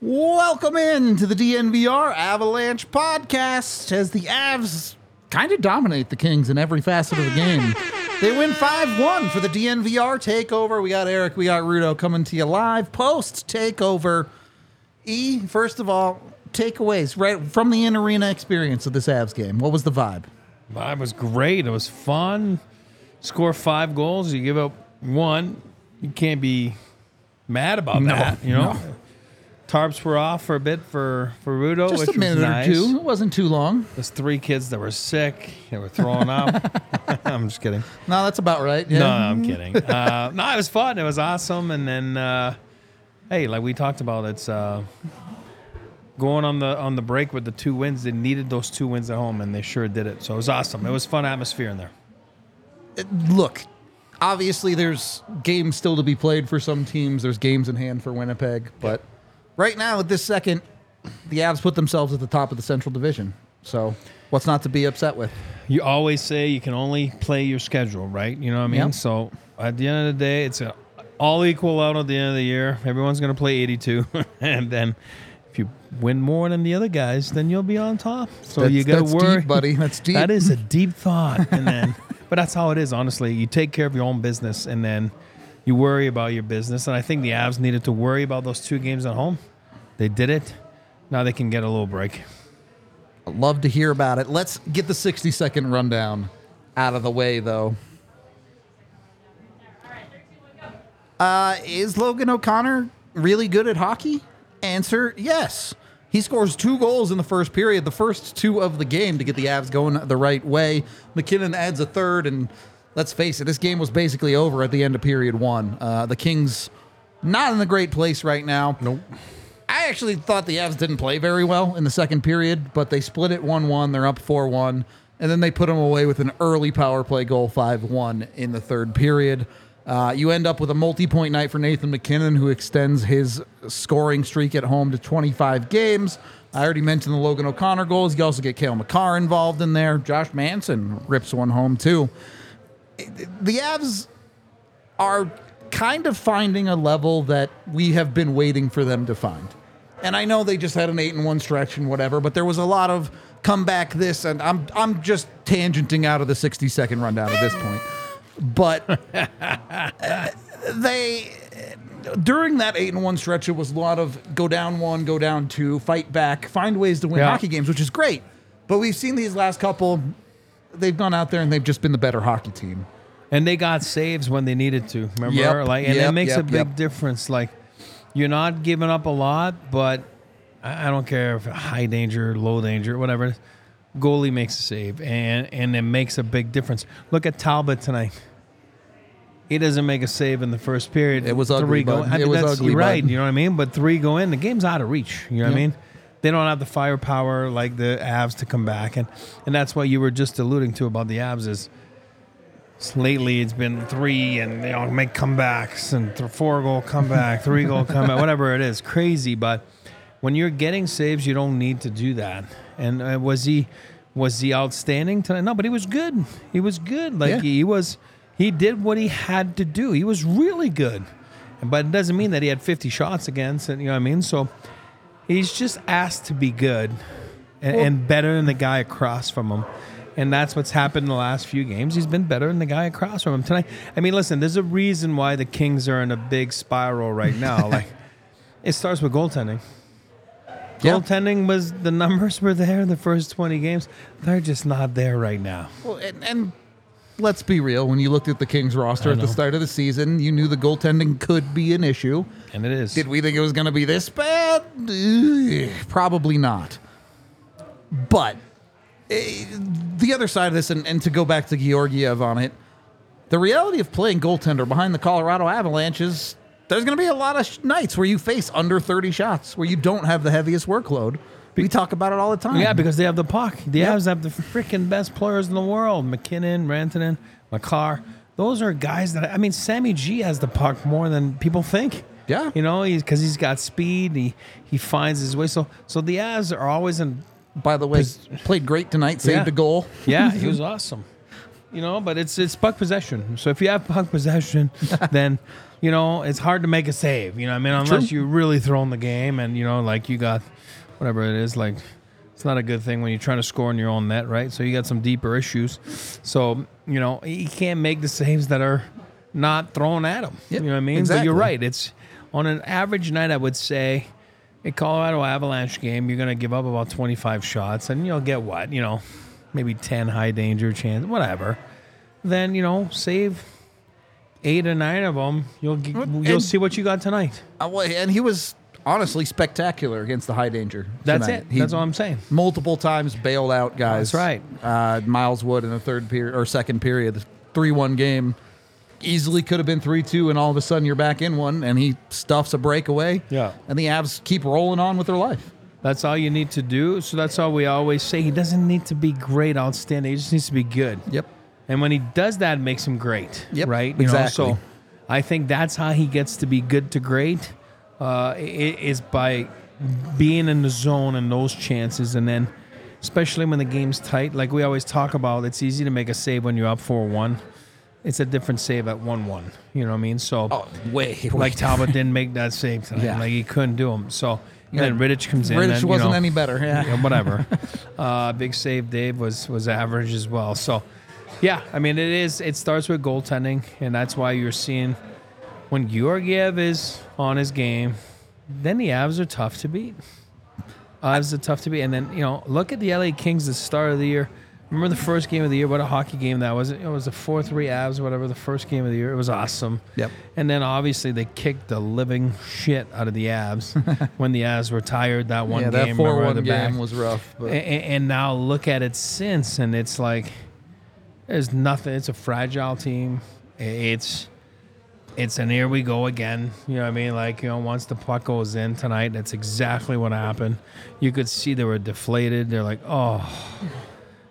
Welcome in to the DNVR Avalanche podcast as the Avs kind of dominate the Kings in every facet of the game. They win 5 1 for the DNVR takeover. We got Eric, we got Rudo coming to you live post takeover. E, first of all, takeaways right from the in arena experience of this Avs game. What was the vibe? Vibe was great. It was fun. Score five goals, you give up one. You can't be mad about No, that, you know? no. Tarps were off for a bit for, for Rudo, Just which a minute was nice. or two. It wasn't too long. There's three kids that were sick. They were throwing up. I'm just kidding. No, that's about right. Yeah. No, no, I'm kidding. Uh, no, it was fun. It was awesome. And then, uh, hey, like we talked about, it's uh, going on the on the break with the two wins. They needed those two wins at home, and they sure did it. So it was awesome. It was fun atmosphere in there. look, obviously there's games still to be played for some teams. There's games in hand for Winnipeg, but right now at this second, the Avs put themselves at the top of the Central Division. So what's not to be upset with? You always say you can only play your schedule, right? You know what I mean? Yep. So at the end of the day, it's a, all equal out at the end of the year. Everyone's going to play 82, and then if you win more than the other guys, then you'll be on top. So That's- you got to that's worry, deep, buddy. That's deep. That is a deep thought, and then, but that's how it is. Honestly, you take care of your own business, and then you worry about your business. And I think the Avs needed to worry about those two games at home. They did it. Now they can get a little break. I'd love to hear about it. Let's get the 60 second rundown out of the way, though. Uh, is Logan O'Connor really good at hockey? Answer yes. He scores two goals in the first period, the first two of the game to get the Avs going the right way. MacKinnon adds a third, and let's face it, this game was basically over at the end of period one. Uh, the Kings not in a great place right now. Nope. I actually thought the Avs didn't play very well in the second period, but they split it 1 1. They're up 4 1. And then they put them away with an early power play goal 5 1 in the third period. Uh, you end up with a multi point night for Nathan MacKinnon, who extends his scoring streak at home to 25 games. I already mentioned the Logan O'Connor goals. You also get Cale Makar involved in there. Josh Manson rips one home, too. The Avs are kind of finding a level that we have been waiting for them to find. And I know they just had an eight and one stretch and whatever, but there was a lot of comeback this, and I'm I'm just tangenting out of the 60 second rundown at this point. But uh, they during that eight and one stretch, it was a lot of go down one, go down two, fight back, find ways to win Yeah. hockey games, which is great. But we've seen these last couple, they've gone out there and they've just been the better hockey team. And they got saves when they needed to. Remember, Yep, like, and yep, it makes yep, a big difference. Like, you're not giving up a lot, but I I don't care if high danger, low danger, whatever. Goalie makes a save, and and it makes a big difference. Look at Talbot tonight. He doesn't make a save in the first period. It was ugly, Three go. bud. I It mean, was that's ugly, right. bud. You know what I mean? But three go in. The game's out of reach. You know what I mean? They don't have the firepower like the Avs to come back, and and that's what you were just alluding to about the Avs is lately it's been three and they all make comebacks and th- four goal comeback, three goal comeback, whatever it is, crazy. But when you're getting saves, you don't need to do that. And uh, was he was he outstanding tonight? No, but he was good. He was good. Like Yeah. he was, he did what he had to do. He was really good. But it doesn't mean that he had 50 shots against it. You know what I mean? So he's just asked to be good and, and better than the guy across from him. And that's what's happened in the last few games. He's been better than the guy across from him tonight. I mean, listen, there's a reason why the Kings are in a big spiral right now. like, it starts with goaltending. Yeah. Goaltending was the numbers were there the first 20 games. They're just not there right now. Well, and, and let's be real. When you looked at the Kings roster I at the know. start of the season, you knew the goaltending could be an issue. And it is. Did we think it was going to be this bad? Ugh, Probably not. But eh, the other side of this, and, and to go back to Georgiev on it, the reality of playing goaltender behind the Colorado Avalanche is there's going to be a lot of sh- nights where you face under 30 shots, where you don't have the heaviest workload. We talk about it all the time. Yeah, because they have the puck. The Yep. Avs have the freaking best players in the world: MacKinnon, Rantanen, Makar. Those are guys that I mean. Sammy G has the puck more than people think. Yeah. you know, he's because he's got speed. He he finds his way. So so the Avs are always in. by the way, played great tonight, saved Yeah. a goal. Yeah, he was awesome. You know, but it's it's puck possession. So if you have puck possession, then you know it's hard to make a save. You know, what I mean, unless True. you really throw in the game and you know, like you got whatever it is, like it's not a good thing when you're trying to score in your own net, right? So you got some deeper issues. So you know, he can't make the saves that are not thrown at him. Yep, you know what I mean? But exactly. you're right. It's on an average night, I would say. A Colorado Avalanche game, you're going to give up about 25 shots, and you'll get what? You know, maybe 10 high danger chance, whatever. Then, you know, save eight or nine of them. You'll you'll see what you got tonight. Uh, well, and he was honestly spectacular against the high danger. That's tonight. it. He That's all I'm saying. multiple times bailed out guys. That's right. Uh, Miles Wood in the third period or second period, three one game. Easily could have been three two, and all of a sudden you're back in one, and he stuffs a breakaway. Yeah. and the Avs keep rolling on with their life. That's all you need to do. So that's all we always say. He doesn't need to be great, outstanding. He just needs to be good. Yep. And when he does that, it makes him great. Yep, Right. exactly. Know? So I think that's how he gets to be good to great. Uh, is by being in the zone and those chances, and then especially when the game's tight, like we always talk about, it's easy to make a save when you're up four one. It's a different save at one one. You know what I mean? So Oh, way. like Talbot didn't make that save tonight. Yeah. Like he couldn't do them. So and then Rittich comes in. And, wasn't know, any better. Yeah. yeah, whatever. uh, big save Dave was was average as well. So, yeah, I mean it is. It starts with goaltending, and that's why you're seeing when Georgiev is on his game, then the Avs are tough to beat. Avs are tough to beat, and then you know look at the LA Kings the start of the year. Remember the first game of the year? What a hockey game that was! It was a four-three Avs, whatever. The first game of the year, it was awesome. Yep. And then obviously they kicked the living shit out of the Avs when the Avs were tired that one yeah, game. that four remember, one the game back. was rough. But A- a- and now look at it since, and it's like there's nothing. It's a fragile team. It's it's an here we go again. You know what I mean? Like you know, once the puck goes in tonight, that's exactly what happened. You could see they were deflated. They're like, oh,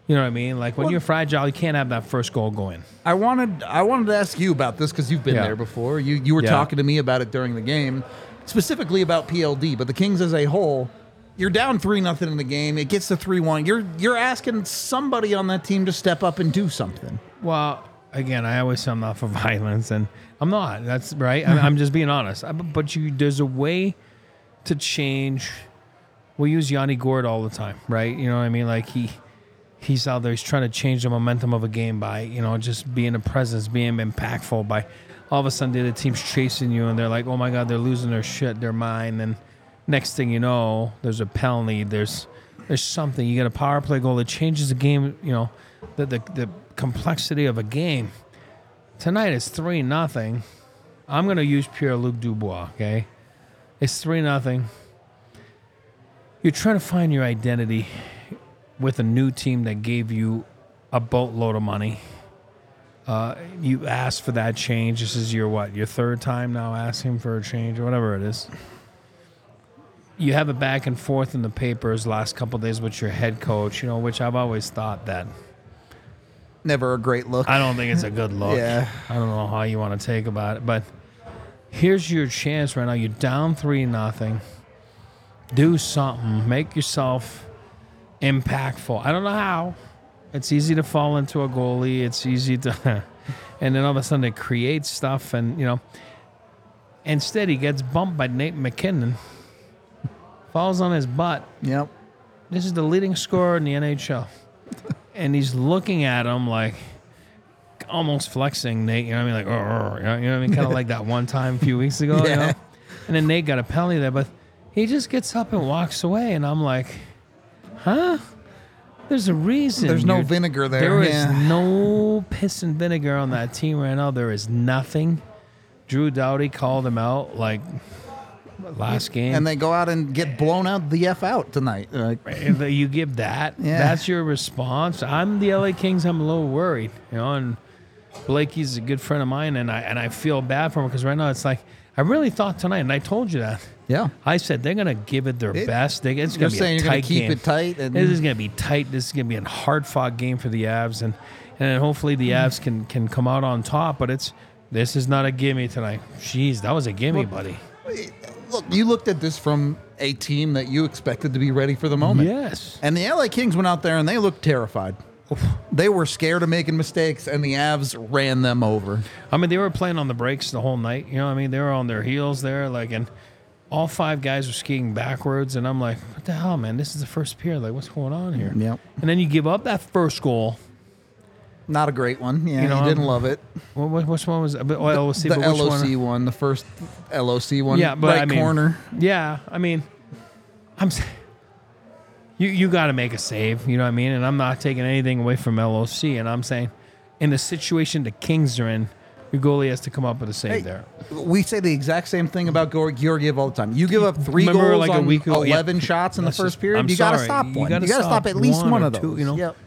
you know what I mean? Like when Well- you're fragile, you can't have that first goal going. I wanted I wanted to ask you about this because you've been Yeah. there before. You you were Yeah. talking to me about it during the game, specifically about PLD. But the Kings as a whole, you're down three nothing in the game. It gets to three one. You're you're asking somebody on that team to step up and do something. Well, again, I always say I'm not for violence, and I'm not. That's right. I'm, I'm just being honest. I- But you, there's a way to change. We use Yanni Gourde all the time, right? You know what I mean? Like he, he's out there. He's trying to change the momentum of a game by you know just being a presence, being impactful. By all of a sudden, the team's chasing you, and they're like, "Oh my God, they're losing their shit, their mind." And next thing you know, there's a penalty. There's there's something. You get a power play goal that changes the game. You know, the the, the complexity of a game. Tonight it's three nothing. I'm gonna use Pierre Luc Dubois. Okay, it's three nothing. You're trying to find your identity with a new team that gave you a boatload of money. Uh, you asked for that change. This is your what? Your third time now asking for a change or whatever it is. You have it back and forth in the papers last couple days with your head coach, you know, which I've always thought that Never a great look. I don't think it's a good look. Yeah. I don't know how you want to take about it, but here's your chance right now. You're down three nothing. Do something. Make yourself impactful. I don't know how. It's easy to fall into a goalie. It's easy to, and then all of a sudden it creates stuff, and you know. Instead, he gets bumped by Nate MacKinnon. Falls on his butt. Yep. This is the leading scorer in the NHL. And he's looking at him like almost flexing Nate, you know what I mean? Like, "Arr," you know, you know what I mean? Kind of like that one time a few weeks ago, you Yeah. know? And then Nate got a penalty there, but he just gets up and walks away. And I'm like, huh? There's a reason. There's no vinegar there. There is yeah. no piss and vinegar on that team right now. There is nothing. Drew Doughty called him out like last game. and they go out and get blown out the f out tonight. Like, If you give that, Yeah. that's your response. I'm the LA Kings. I'm a little worried, you know. And Blakey's a good friend of mine, and I and I feel bad for him because right now it's like I really thought tonight, and I told you that. Yeah. I said they're gonna give it their It- best. They, it's gonna be saying a you're tight gonna keep game. it tight and this is gonna be tight. This is gonna be a hard fought game for the Avs, and and hopefully the mm. Avs can can come out on top. But it's this is not a gimme tonight. Jeez, that was a gimme, buddy. Look, you looked at this from a team that you expected to be ready for the moment. Yes. And the LA Kings went out there and they looked terrified. They were scared of making mistakes, and the Avs ran them over. I mean, they were playing on the brakes the whole night. You know, what I mean, they were on their heels there, like, and all five guys were skiing backwards, and I'm like, what the hell, man? This is the first period. Like, what's going on here? Yep. And then you give up that first goal. Not a great one. Yeah, You know, you didn't I'm- love it. What, what, which one was? it? But- Well, let's see, the but which LOC one? one? the first LOC one. Yeah, but right I mean, corner. Yeah, I mean, I'm. s- You you got to make a save. You know what I mean? And I'm not taking anything away from LOC. And I'm saying, in the situation the Kings are in, your goalie has to come up with a save Hey, there. We say the exact same thing about Geor- Georgiev all the time. You give up three Remember, goals like, a on week ago- yeah. eleven shots in the That's first just- period. I'm you got to sorry. stop You one. gotta you got to stop stop at least one one or of those. two, you know? Yep.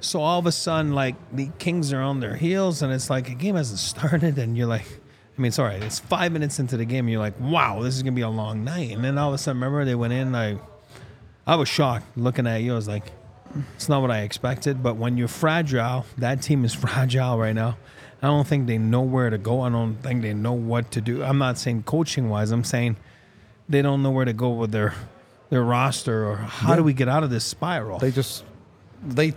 So all of a sudden, like the Kings are on their heels, and it's like a game hasn't started, and you're like, I mean, it's all right. It's five minutes into the game, and you're like, wow, this is gonna be a long night. And then all of a sudden, remember they went in. I, I was shocked looking at you. I was like, it's not what I expected. But when you're fragile, that team is fragile right now. I don't think they know where to go. I don't think they know what to do. I'm not saying coaching wise. I'm saying they don't know where to go with their their roster or how do we get out of this spiral. They just they.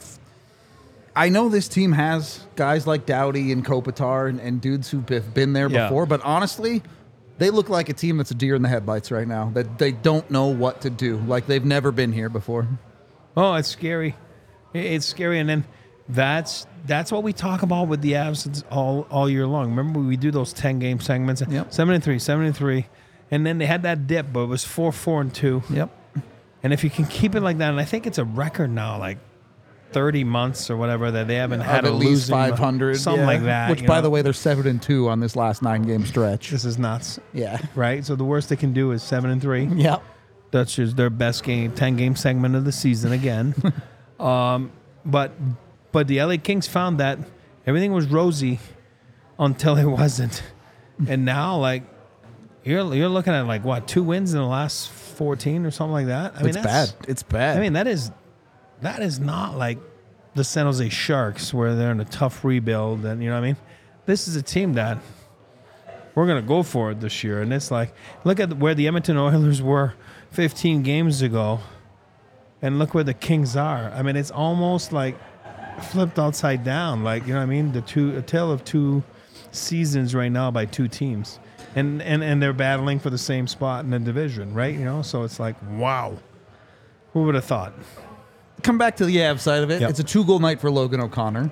I know this team has guys like Doughty and Kopitar and, and dudes who've been there Yeah. before, but honestly, they look like a team that's a deer in the headlights right now. That they don't know what to do. Like they've never been here before. Oh, it's scary. It's scary, and then that's that's what we talk about with the Avs all all year long. Remember, we do those ten game segments. Yep. Seven and three, seven and three, and then they had that dip, but it was four, four and two. Yep. And if you can keep it like that, and I think it's a record now, like thirty months or whatever that they haven't had Of a at least losing five hundred, something like that. Which, by know? the way, they're seven and two on this last nine game stretch. this is nuts, Yeah. right? So the worst they can do is seven and three. Yep. That's just their best game, ten game segment of the season again. um, but but the LA Kings found that everything was rosy until it wasn't, and now like you're you're looking at like what two wins in the last fourteen or something like that. I mean it's that's, bad. It's bad. I mean that is that is not like the San Jose Sharks where they're in a tough rebuild and you know what I mean. This is a team that we're gonna go for it this year, and it's like look at where the Edmonton Oilers were 15 games ago, and look where the Kings are. I mean, it's almost like flipped upside down. Like you know what I mean? The two a tale of two seasons right now by two teams, and and and they're battling for the same spot in the division, right? You know, so it's like wow, who would have thought? Come back to the Av side of it. Yep. It's a two goal night for Logan O'Connor.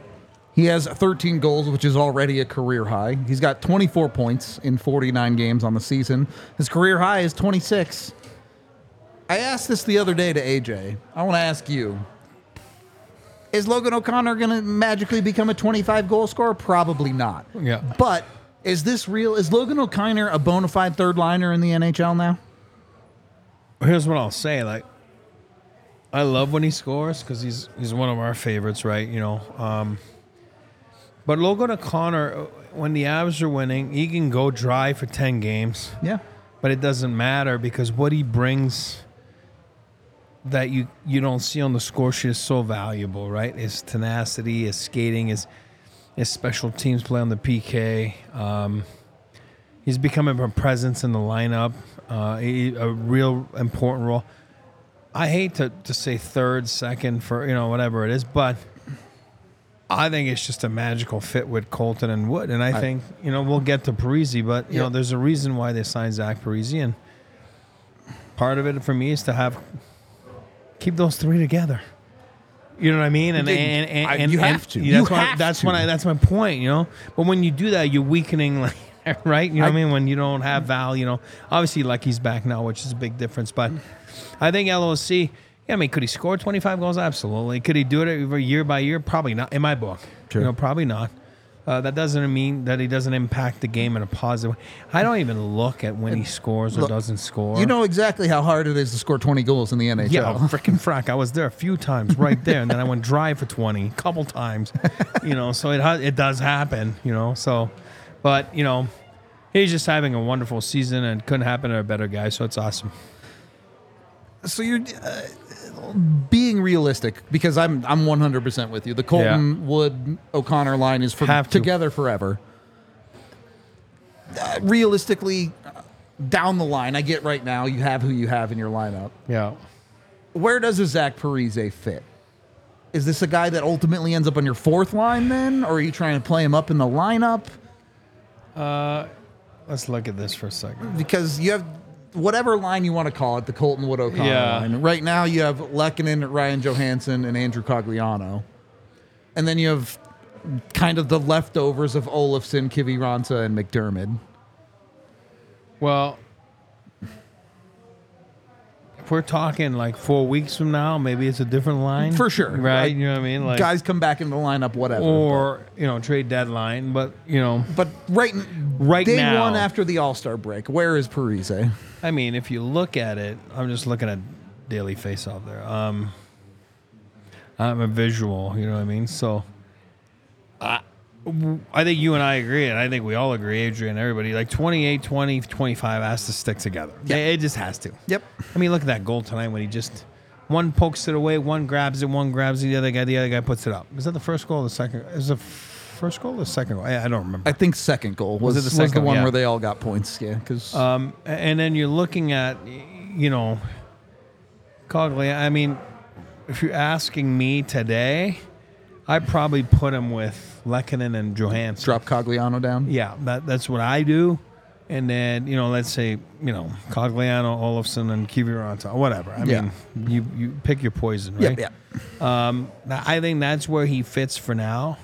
He has 13 goals, which is already a career high. He's got 24 points in 49 games on the season. His career high is 26. I asked this the other day to AJ. I want to ask you. Is Logan O'Connor going to magically become a 25 goal scorer? Probably not. Yeah. But is this real? Is Logan O'Connor a bona fide third liner in the NHL now? Here's what I'll say. Like, I love when he scores because he's he's one of our favorites, right? You know. Um, but Logan O'Connor, uh, when the Avs are winning, he can go dry for ten games, Yeah. but it doesn't matter because what he brings that you you don't see on the score sheet is so valuable, right? His tenacity, his skating, his his special teams play on the PK. Um, he's becoming a presence in the lineup, uh, a real important role. I hate to, to say third, second for you know whatever it is, but I think it's just a magical fit with Colton and Wood, and I, think you know we'll get to Parise, but you Yeah. know there's a reason why they signed Zach Parise, and part of it for me is to have keep those three together. You know what I mean? And You- and, and, I- and you have to. You That's, my, have that's to. when I that's my point. You know, but when you do that, you're weakening, like right. You know what I mean? When you don't have Val, you know, obviously like he's back now, which is a big difference. But I think LOC. Yeah, I mean, could he score 25 goals? Absolutely. Could he do it every year by year? Probably not. In my book, Sure. you know, probably not. Uh, that doesn't mean that he doesn't impact the game in a positive way. I don't even look at when he scores or Look, doesn't score. You know exactly how hard it is to score 20 goals in the NHL. Yeah, freaking frack. I was there a few times right there, and then I went dry for 20 a couple times, you know, so it, it does happen, you know, so, but, you know, he's just having a wonderful season and couldn't happen to a better guy. So it's awesome. So you're uh, being realistic because I'm I'm 100% with you. The Colton Wood O'Connor line is for Have to. together forever. Uh, realistically, uh, down the line, I get right now you have who you have in your lineup. Yeah. Where does a Zach Parise fit? Is this a guy that ultimately ends up on your fourth line then, or are you trying to play him up in the lineup? Let's look at this for a second. because you have whatever line you want to call it, the Colton Wood O'Connor Yeah. line. Right now, you have Lehkonen, Ryan Johansen, and Andrew Cogliano, and then you have kind of the leftovers of Olofsson, Kivi Kiviranta, and McDermott. Well, we're talking like four weeks from now, maybe it's a different line. For sure. Right? Like, you know what I mean? Like, Guys come back in the lineup, whatever. or, you know, trade deadline. But, you know, but right, Right day now- one after the All Star break, where is Parise? I mean, if you look at it, I'm just looking at daily face off there. Um, I'm a visual, you know what I mean? So, I, I think you and I agree, and I think we all agree, Adrian, everybody, like 28, 20, 25 has to stick together. Yeah. It just has to. Yep. I mean, look at that goal tonight when he just one pokes it away, one grabs it, one grabs the other guy, the other guy puts it up. Is that the first goal or the second? Is the first goal or the second goal? I, I don't remember. I think second goal was, Was it the was second the one? Yeah. where they all got points. Yeah, because Um, and then you're looking at, you know, Cogley. I mean, if you're asking me today, I'd probably put him with Lehkonen and Johansen. drop Cogliano down. Yeah, that, that's what I do. And then, you know, let's say, you know, Cogliano, Olofsson, and Kiviranta, whatever. I Yeah. mean, you, you pick your poison, right? Yep, yeah. Um, I think that's where he fits for now.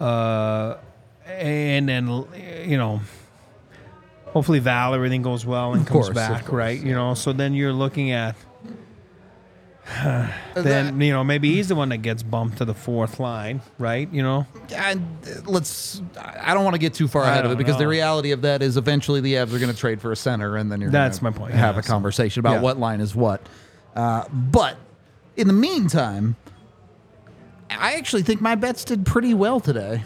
Uh, and then, you know, hopefully Val, everything goes well and Of comes course, back, right? You know, so then you're looking at, then, you know, maybe he's the one that gets bumped to the fourth line, right? You know? and let's I don't want to get too far I ahead of it don't because the know. reality of that is eventually the Avs are going to trade for a center and then you're That's gonna my point, have yeah, a so- conversation about yeah. what line is what. Uh, but in the meantime, I actually think my bets did pretty well today.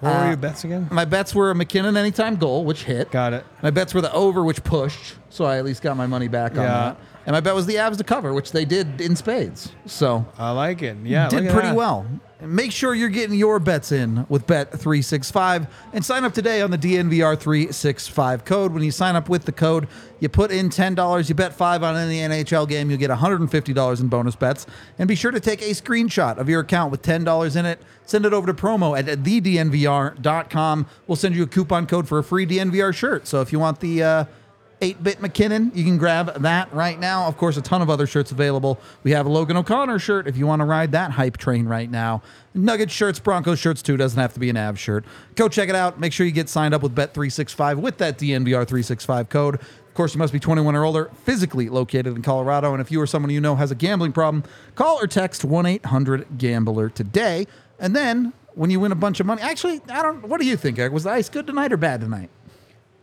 What were Uh, your bets again? My bets were a MacKinnon anytime goal, which hit. Got it. My bets were the over, which pushed, so I at least got my money back on Yeah. that. And my bet was the Avs to cover, which they did in spades. So I like it. Yeah. did look at pretty that. well. Make sure you're getting your bets in with Bet365 and sign up today on the DNVR365 code. When you sign up with the code, you put in $10, you bet 5 on any NHL game, you'll get $150 in bonus bets. And be sure to take a screenshot of your account with $10 in it. Send it over to promo at thednvr.com. We'll send you a coupon code for a free DNVR shirt. So if you want the uh 8-bit MacKinnon. You can grab that right now. Of course, a ton of other shirts available. We have a Logan O'Connor shirt if you want to ride that hype train right now. Nugget shirts, Broncos shirts too. Doesn't have to be an Av shirt. Go check it out. Make sure you get signed up with Bet365 with that DNVR365 code. Of course, you must be 21 or older, physically located in Colorado. And if you or someone you know has a gambling problem, call or text 1 800 Gambler today. And then when you win a bunch of money, actually, I don't, what do you think, Eric? Was the ice good tonight or bad tonight?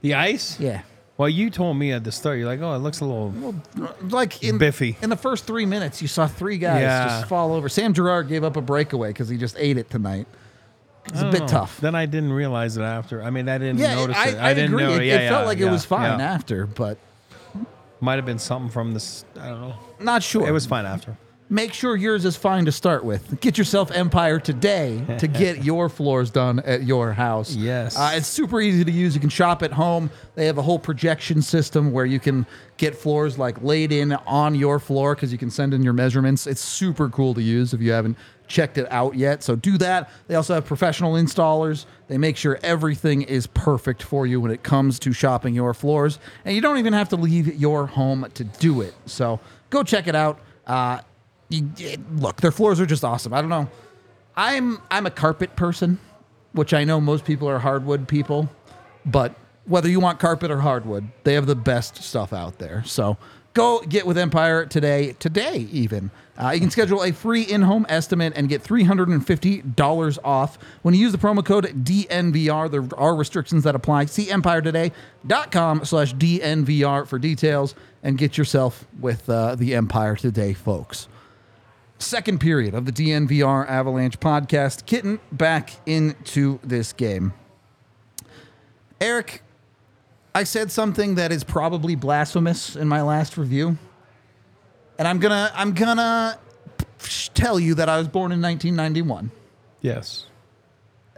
The ice? Yeah. Well, you told me at the start, you're like, oh, it looks a little. like in Biffy. in the first three minutes, you saw three guys Yeah. just fall over. Sam Girard gave up a breakaway because he just ate it tonight. It was I a bit know. tough. Then I didn't realize it after. I mean, I didn't Yeah, notice I, it. I, didn't agree. know. It, yeah, it felt yeah, like it yeah, was fine yeah. after, but Might have been something from this. I don't know. not sure. It was fine after. Make sure yours is fine to start with. Get yourself Empire today to get your floors done at your house. Yes. Uh, it's super easy to use. You can shop at home. They have a whole projection system where you can get floors like laid in on your floor because you can send in your measurements. It's super cool to use if you haven't checked it out yet. So do that. They also have professional installers. They make sure everything is perfect for you when it comes to shopping your floors. And you don't even have to leave your home to do it. So go check it out. Uh, look, their floors are just awesome. I don't know. I'm I'm a carpet person, which I know most people are hardwood people, but whether you want carpet or hardwood, they have the best stuff out there. So go get with Empire today, today even. Uh, you can schedule a free in-home estimate and get $350 off when you use the promo code DNVR. There are restrictions that apply. See empiretoday.com slash DNVR for details and get yourself with uh, the Empire Today, folks second period of the DNVR Avalanche podcast. Kitten back into this game. Eric, I said something that is probably blasphemous in my last review. And I'm going to I'm going to tell you that I was born in 1991. Yes.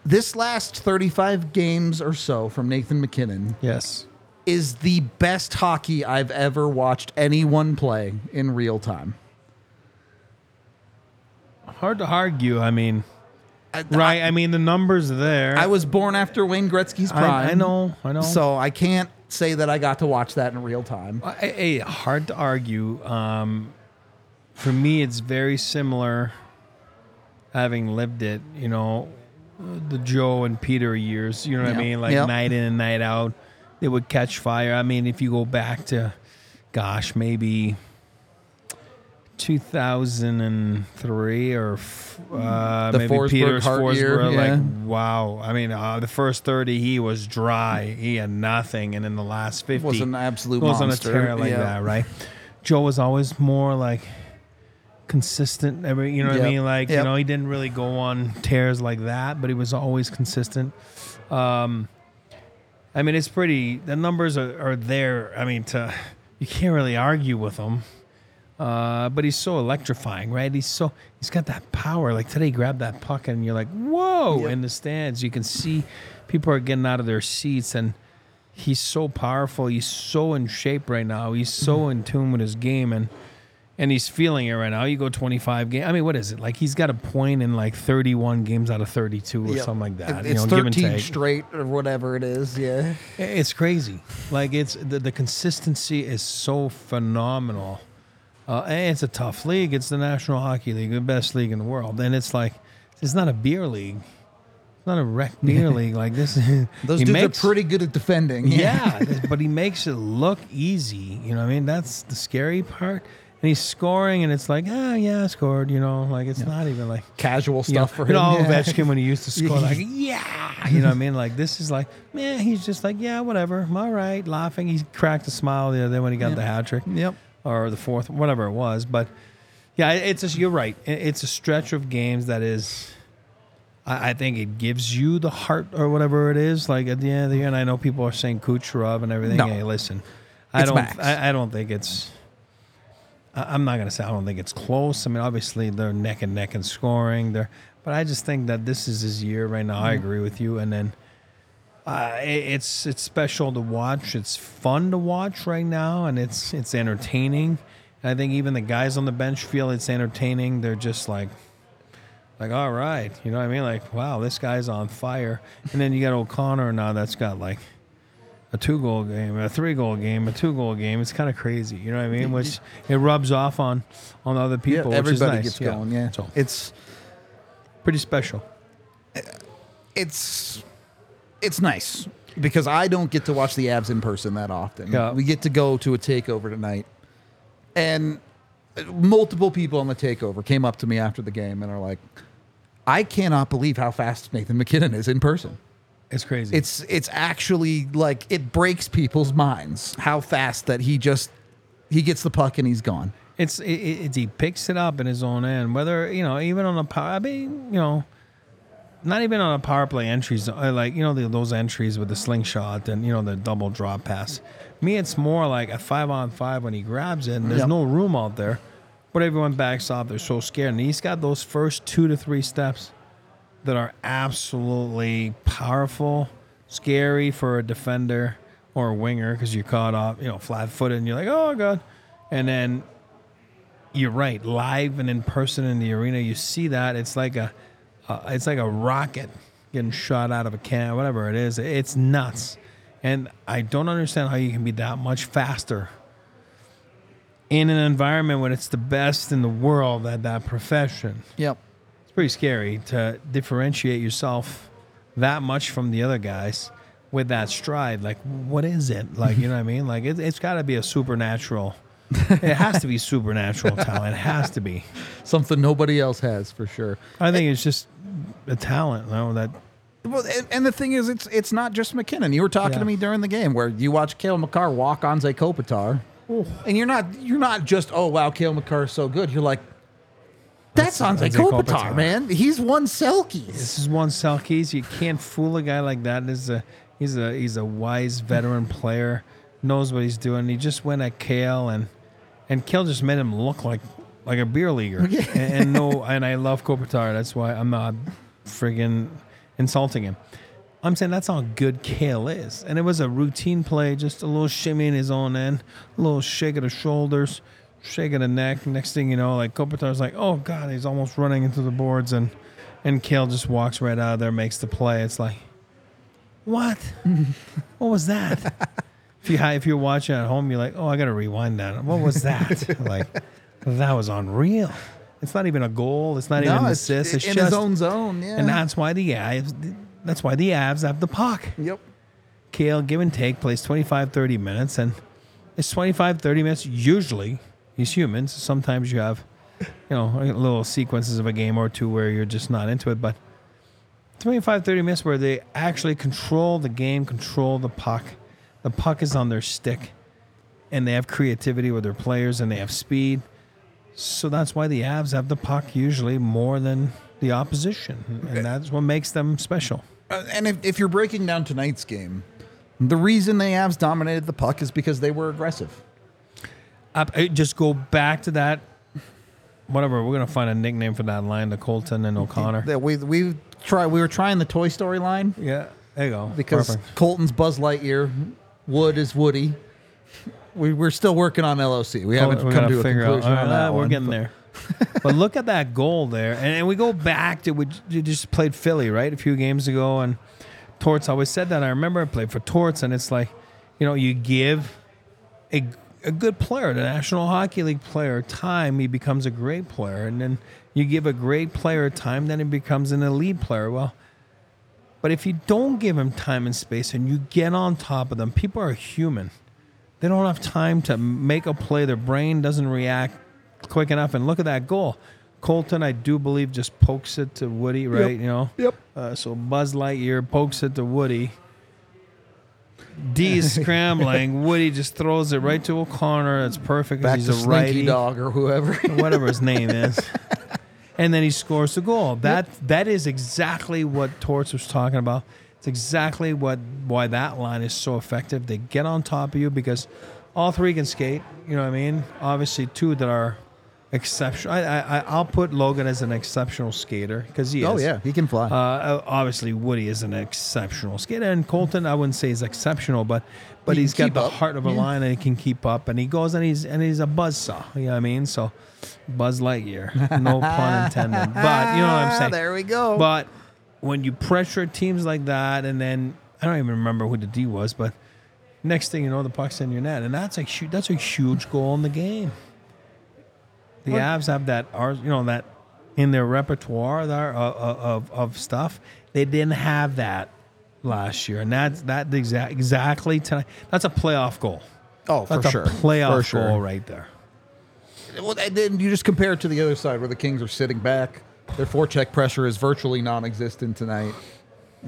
This last 35 games or so from Nathan MacKinnon Yes. is the best hockey I've ever watched anyone play in real time. Hard to argue. I mean, I, right? I, mean, the numbers there. I, I was born after Wayne Gretzky's prime. I, I know. I know. So I can't say that I got to watch that in real time. I- I- hard to argue. Um, for me, it's very similar. Having lived it, you know, the Joe and Peter years. You know what Yep. I mean? Like Yep. night in and night out, they would catch fire. I mean, if you go back to, gosh, maybe. 2003 or uh, The maybe Forsberg Peter's Hart year, Forsberg, yeah. like wow. I mean, uh, the first 30 he was dry, he had nothing, and in the last 50 Was an absolute goes monster. on a tear like Yeah. that, right? Joe was always more like consistent. Every you know what I mean? Like you know, he didn't really go on tears like that, but he was always consistent. Um, I mean, it's pretty. The numbers are, are there. I mean, to you can't really argue with him. Uh, but he's so electrifying, right? He's so he's got that power. Like today, he grabbed that puck and you're like, whoa! Yep. In the stands, you can see people are getting out of their seats, and he's so powerful. He's so in shape right now. He's so in tune with his game, and and he's feeling it right now. You go 25 games. I mean, what is it? Like he's got a point in like 31 games out of 32 or Yep. something like that. It- you It's know, give and 13 take. straight or whatever it is. Yeah. It's crazy. Like it's the, the consistency is so phenomenal. Uh, it's a tough league. It's the National Hockey League, the best league in the world. And it's like it's not a beer league. It's not a rec beer league like this. Those dudes makes- are pretty good at defending. Yeah, but he makes it look easy. You know what I mean? That's the scary part. And he's scoring, and it's like, ah, yeah, I scored. You know, like it's not even like Casual you know, stuff for you him. know, yeah. Ovechkin when he used to score, like, yeah, you know what I mean? Like, this is like, man, he's just like, yeah, whatever, I'm all right, laughing. He cracked a smile the other day when he got Yeah. the hat trick Yep. Or the fourth, whatever it was. But yeah, it's just, you're right. It's a stretch of games that is, I, I think it gives you the Hart or whatever it is. Like at the end of the year, and I know people are saying Kucherov and everything. No. Hey, listen, I It's don't, I, I don't think it's. I- I'm not gonna say I don't think it's close. I mean, obviously they're neck and neck in scoring. They're, but I just think that this is his year right now. I mm-hmm. agree with you. And then uh, it's it's special to watch. It's fun to watch right now, and it's it's entertaining. And I think even the guys on the bench feel it's entertaining. They're just like, like all right, you know what I mean? Like wow, this guy's on fire. And then you got O'Connor now that's got like a two goal game, a three goal game, a two goal game. It's kind of crazy, you know what I mean? Which it rubs off on on other Yeah, people. is everybody nice. gets going. Yeah. so It's pretty special. it's it's nice because I don't get to watch the abs in person that often. Yeah. We get to go to a takeover tonight, and uh, multiple people on the takeover came up to me after the game and are like, "I cannot believe how fast Nathan MacKinnon is in person." It's crazy. It's it's actually like it breaks people's minds how fast that he just he gets the puck and he's gone. It's it, he picks it up in his own end. Whether you know, even on a power, I mean, you know, not even on a power play entries, uh, like you know the, those entries with the slingshot and you know the double drop pass. Me, it's more like a five on five when he grabs it, and there's Yep. no room out there. But everyone backs off. They're so scared, and he's got those first two to three steps that are absolutely powerful, scary for a defender or a winger because you're caught off, you know, flat footed, and you're like, oh god, and then you're right. Live and in person in the arena, you see that it's like a, uh, it's like a rocket getting shot out of a can, whatever it is. It's nuts, and I don't understand how you can be that much faster in an environment when it's the best in the world at that profession. Yep. It's pretty scary to differentiate yourself that much from the other guys with that stride. Like, what is it? Like, you know what I mean? Like, it, it's got to be a supernatural. it has to be supernatural talent. It has to be. Something nobody else has for sure. I think it's just a talent. You know, that Well, and, and the thing is, it's it's not just MacKinnon. You were talking Yeah. to me during the game where you watch Cale Makar walk on Zay Kopitar, and you're not you're not just oh wow Cale Makar is so good. You're like that's on Zay Anze Kopitar, Kopitar. man. He's won Selkes. this is one Selkes. You can't fool a guy like that. This is a He's a he's a wise veteran player, knows what he's doing. He just went at Cale and and Cale just made him look like like a beer leaguer. and, and no, and I love Kopitar. That's why I'm not friggin' insulting him. I'm saying that's how good Cale is. And it was a routine play, just a little shimmy in his own end, a little shake of the shoulders, shake of the neck. Next thing you know, like Kopitar's like, oh God, he's almost running into the boards and and Cale just walks right out of there, makes the play. It's like, what? what was that? If you if you're watching at home, you're like, oh, I gotta rewind that. What was that? like, that was unreal. It's not even a goal. It's not even an assist. It's in just his own zone. Yeah. and that's why the Avs, that's why the Avs have the puck. yep. Cale, give and take, plays 25, 30 minutes. And it's 25, 30 minutes. Usually, he's human. So sometimes you have, you know, little sequences of a game or two where you're just not into it. But 25, 30 minutes where they actually control the game, control the puck. The puck is on their stick. And they have creativity with their players and they have speed. So that's why the Avs have the puck usually more than the opposition. And that's what makes them special. Uh, and if, if you're breaking down tonight's game, the reason the Avs dominated the puck is because they were aggressive. I, just go back to that. Whatever, we're gonna find a nickname for that line, the Colton and O'Connor. That we we try we were trying the Toy Story line Yeah, there you go. because Perfect. Colton's Buzz Lightyear, Wood is Woody. We, we're still working on LOC. We haven't come gotta a conclusion out. on that we're one, getting but- there. but look at that goal there, and, and we go back to we just played Philly right a few games ago, and Torts always said that. I remember I played for Torts, and it's like, you know, you give a a good player, the National Hockey League player, time, he becomes a great player, and then you give a great player time, then he becomes an elite player. Well. But if you don't give them time and space and you get on top of them, people are human. They don't have time to make a play. Their brain doesn't react quick enough. And look at that goal. Colton, I do believe, just pokes it to Woody, right? You know? Yep. Uh, so Buzz Lightyear pokes it to Woody. D is scrambling. Woody just throws it right to O'Connor. It's perfect. Back he's to a Slinky righty Dog or whoever. whatever his name is. And then he scores the goal. That that is exactly what Torts was talking about. It's exactly what why that line is so effective. They get on top of you because all three can skate. You know what I mean? Obviously, two that are exceptional. I, I I- I'll put Logan as an exceptional skater because he is. oh yeah, he can fly. Uh, obviously, Woody is an exceptional skater, and Colton I wouldn't say is exceptional, but but He he's can got the up. heart of a Yeah. line, and he can keep up, and he goes and he's and he's a buzz saw. You know what I mean? So, Buzz Lightyear, no pun intended. But you know what I'm saying? There we go. But when you pressure teams like that, and then I don't even remember who the D was, but next thing you know, the puck's in your net, and that's a that's a huge goal in the game. The Avs have that, you know, that in their repertoire there of, of of stuff. They didn't have that last year, and that's that exact exactly tonight. That's a playoff goal. oh, for That's sure. a playoff for sure. goal right there. Well, and then you just compare it to the other side where the Kings are sitting back. Their forecheck pressure is virtually non-existent tonight.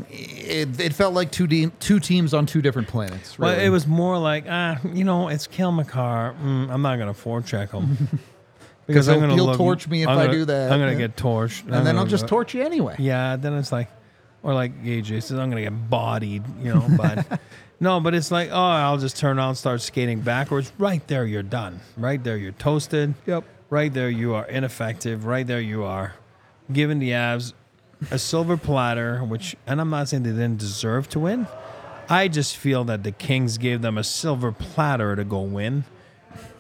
It, it felt like two de- two teams on two different planets. Well, it was more like, ah, you know, it's Kill Makar. Mm, I'm not gonna forecheck him because he'll- he'll torch me if I'm I do that. I'm gonna get torched, I'm and then I'll just go- torch you anyway. Yeah, then it's like, or like AJ says, I'm gonna get bodied, you know. But no, but it's like, oh, I'll just turn around, start skating backwards. Right there, you're done. Right there, you're toasted. Yep. Right there, you are ineffective. Right there, you are giving the Avs a silver platter, which, and I'm not saying they didn't deserve to win. I just feel that the Kings gave them a silver platter to go win.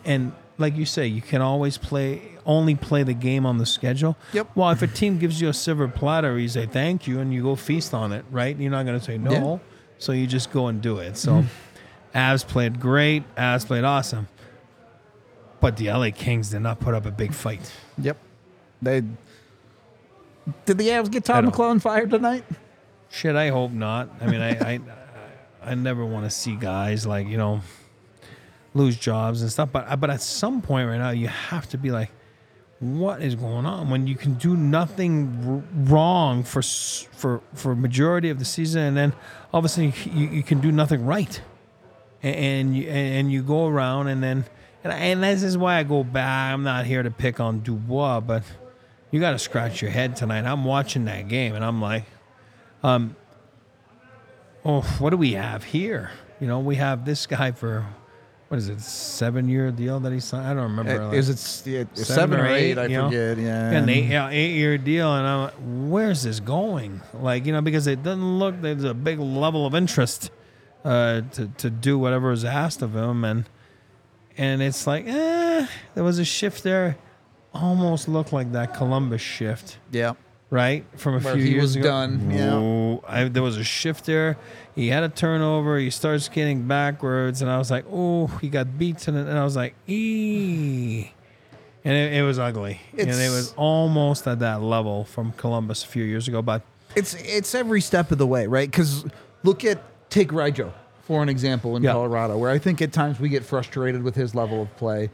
And like you say, you can always play only play the game on the schedule. Yep. Well, if a team gives you a silver platter, you say thank you and you go feast on it, right? You're not going to say no. Yeah. So you just go and do it. So mm-hmm. Avs played great. Avs played awesome. But the LA Kings did not put up a big fight. Yep. They did the Avs get Todd McLellan fired tonight? Shit, I hope not. I mean, I, I, I never want to see guys like you know lose jobs and stuff. But but at some point right now, you have to be like, what is going on when you can do nothing r- wrong for for for majority of the season, and then all of a sudden you, you can do nothing right, and, and you and you go around and then and, and this is why I go back. I'm not here to pick on Dubois, but you got to scratch your head tonight. I'm watching that game and I'm like um, oh, what do we have here? You know, we have this guy for what is it, seven year deal that he signed? I don't remember. Uh, like, Is it s- yeah, seven, or eight? I you know? forget. Yeah. an eight, yeah, eight year deal, and I'm like, where's this going? Like, you know, because it doesn't look there's a big level of interest uh, to to do whatever is asked of him, and and it's like, eh, there was a shift there, almost looked like that Columbus shift yeah. Right from a Where few he years was ago. done, yeah. No, I, there was a shift there. He had a turnover. He started skating backwards, and I was like, "Oh, he got beaten," and I was like, "Ee," and it, it was ugly. and it was almost at that level from Columbus a few years ago. But It's it's every step of the way, right? Because look at take Rijo for an example in Yeah. Colorado, where I think at times we get frustrated with his level of play.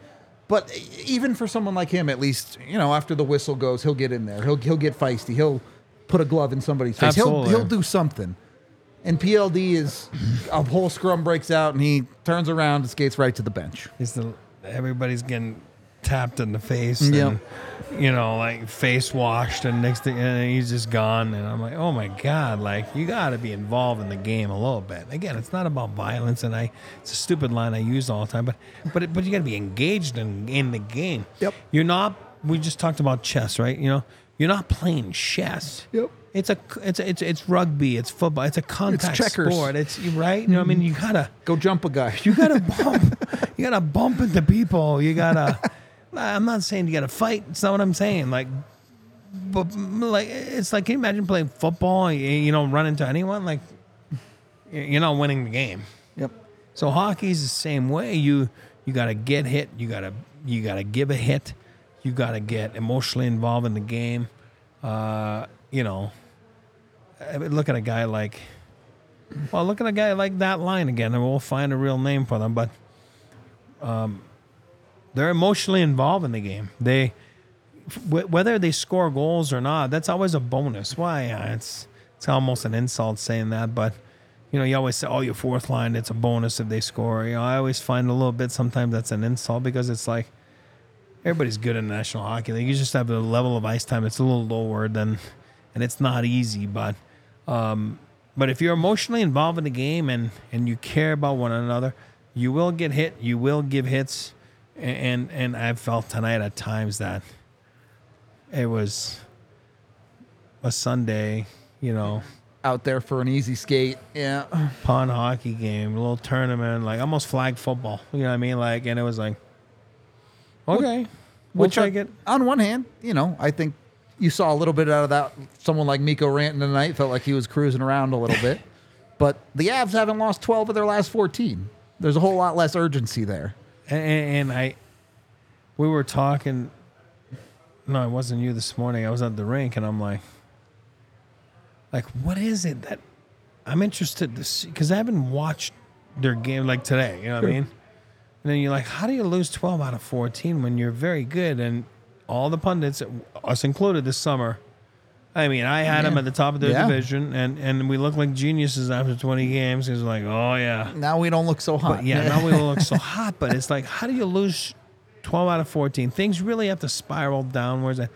But even for someone like him, at least you know after the whistle goes, he'll get in there. He'll he'll get feisty. He'll put a glove in somebody's face. Absolutely. He'll he'll do something. And PLD is a whole scrum breaks out and he turns around and skates right to the bench. it's the everybody's getting tapped in the face, Yep. and you know, like face washed, and next thing, and he's just gone. And I'm like, oh my god, like you got to be involved in the game a little bit. Again, it's not about violence, and I, it's a stupid line I use all the time, but but it, but you got to be engaged in in the game. Yep. You're not. We just talked about chess, right? You know, you're not playing chess. Yep. It's a it's a, it's it's rugby. It's football. It's a contact checkers. sport. It's right. You know, what I mean, you gotta Go jump a guy. you gotta bump. you gotta bump into people. You gotta. I'm not saying you gotta fight. It's not what I'm saying. Like, but like it's like can you imagine playing football? And you, don't run into anyone. Like, you're not winning the game. Yep. So hockey's the same way. You you gotta get hit. You gotta you gotta give a hit. You gotta get emotionally involved in the game. Uh, you know, look at a guy like. Well, look at a guy like that line again, and we'll find a real name for them. But um, they're emotionally involved in the game. They wh- whether they score goals or not, that's always a bonus. Why? Yeah, it's it's almost an insult saying that, but you know, you always say, "Oh, your fourth line, it's a bonus if they score." You know, I always find a little bit sometimes that's an insult because it's like everybody's good in National Hockey League. You just have a level of ice time that's a little lower than, and it's not easy. But, um, but if you're emotionally involved in the game and and you care about one another, you will get hit. You will give hits, and and, I've felt tonight at times that it was a Sunday, you know, Out there for an easy skate. Yeah. pond hockey game, a little tournament, like almost flag football. You know what I mean? Like, and it was like, okay, we'll Which uh, take on, it. on one hand, you know, I think you saw a little bit out of that. Someone like Mikko Rantanen tonight felt like he was cruising around a little bit. But the Avs haven't lost 12 of their last 14. There's a whole lot less urgency there. And, and I, we were talking. No, it wasn't you this morning. I was at the rink, and I'm like, like, what is it that I'm interested to see? Because I haven't watched their game like today. You know what I mean? And then you're like, how do you lose 12 out of 14 when you're very good? And all the pundits, us included, this summer. I mean, I had them at the top of their Yeah. division, and, and we looked like geniuses after 20 games. It's like, oh yeah, Now we don't look so hot. but yeah, now we look so hot. But it's like, how do you lose 12 out of 14? Things really have to spiral downwards. And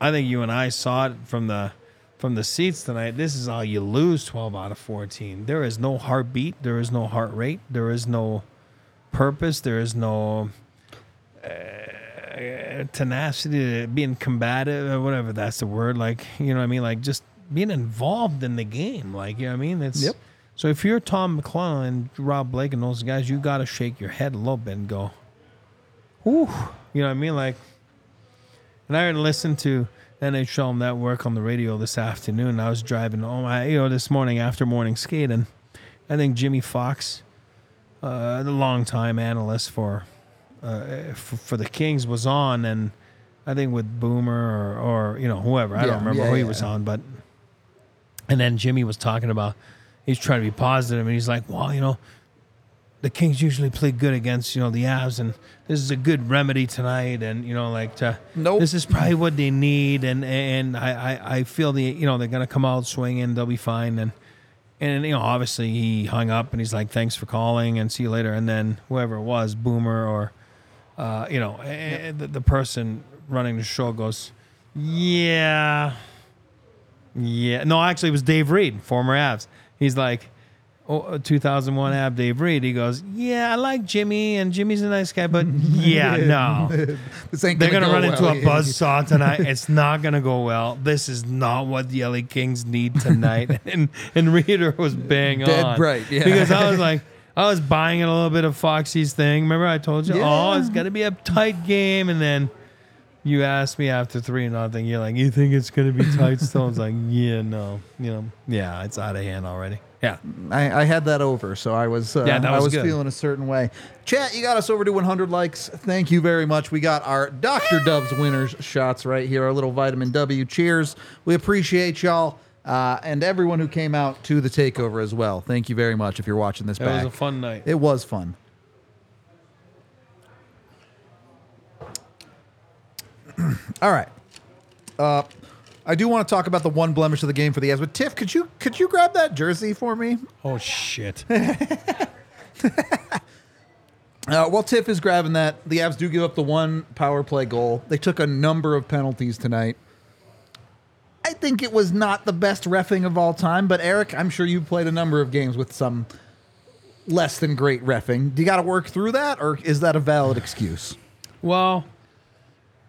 I think you and I saw it from the from the seats tonight. This is how you lose 12 out of 14. There is no heartbeat. There is no heart rate. There is no purpose. There is no uh, tenacity, being combative, or whatever that's the word. Like, you know what I mean? Like, just being involved in the game. Like, you know what I mean? It's Yep. so if you're Todd McLellan Rob Blake and those guys, you got to shake your head a little bit and go, "Whew," you know what I mean? Like, and I listened to NHL Network on the radio this afternoon. I was driving home, I, you know, this morning after morning skate, and I think Jimmy Fox, uh, the longtime analyst for, uh, for for the Kings, was on, and I think with Boomer or or you know whoever I Yeah, don't remember yeah, who he yeah. was on, but and then Jimmy was talking about he's trying to be positive, and he's like, well, you know, the Kings usually play good against you know the Avs, and this is a good remedy tonight, and you know like to, Nope. this is probably what they need, and and I, I I feel the you know they're gonna come out swinging, they'll be fine, and and you know obviously he hung up and he's like thanks for calling and see you later, and then whoever it was, Boomer or uh, you know eh, the, the person running the show goes, yeah. Yeah, no, actually, it was Dave Reid, former Avs. He's like, oh, uh, 2001 Ab Dave Reid. He goes, "Yeah, I like Jimmy, and Jimmy's a nice guy, but yeah, no, they're gonna go run into a buzz saw tonight. It's not gonna go well. This is not what the LA Kings need tonight." and and Reader was bang Dead on, right, yeah. because I was like. I was buying a little bit of Foxy's thing. Remember, I told you, oh, Yeah. it's got to be a tight game, and then you asked me after three nothing. You're like, you think it's gonna be tight still? I was like, yeah, no, you know, yeah, it's out of hand already. Yeah, I, I had that over, so I was uh, Yeah, that I was was good. feeling a certain way. Chat, you got us over to 100 likes. Thank you very much. We got our Dr. Dubs winners shots right here, our little vitamin W. Cheers. We appreciate y'all uh, and everyone who came out to the takeover as well. Thank you very much if you're watching this it back. was a fun night. It was fun. All right. Uh, I do want to talk about the one blemish of the game for the Avs. But Tiff, could you could you grab that jersey for me? oh shit! Uh, while Tiff is grabbing that, the Avs do give up the one power play goal. They took a number of penalties tonight. I think it was not the best refing of all time, but Eric, I'm sure you played a number of games with some less than great refing. Do you got to work through that, or is that a valid excuse? Well,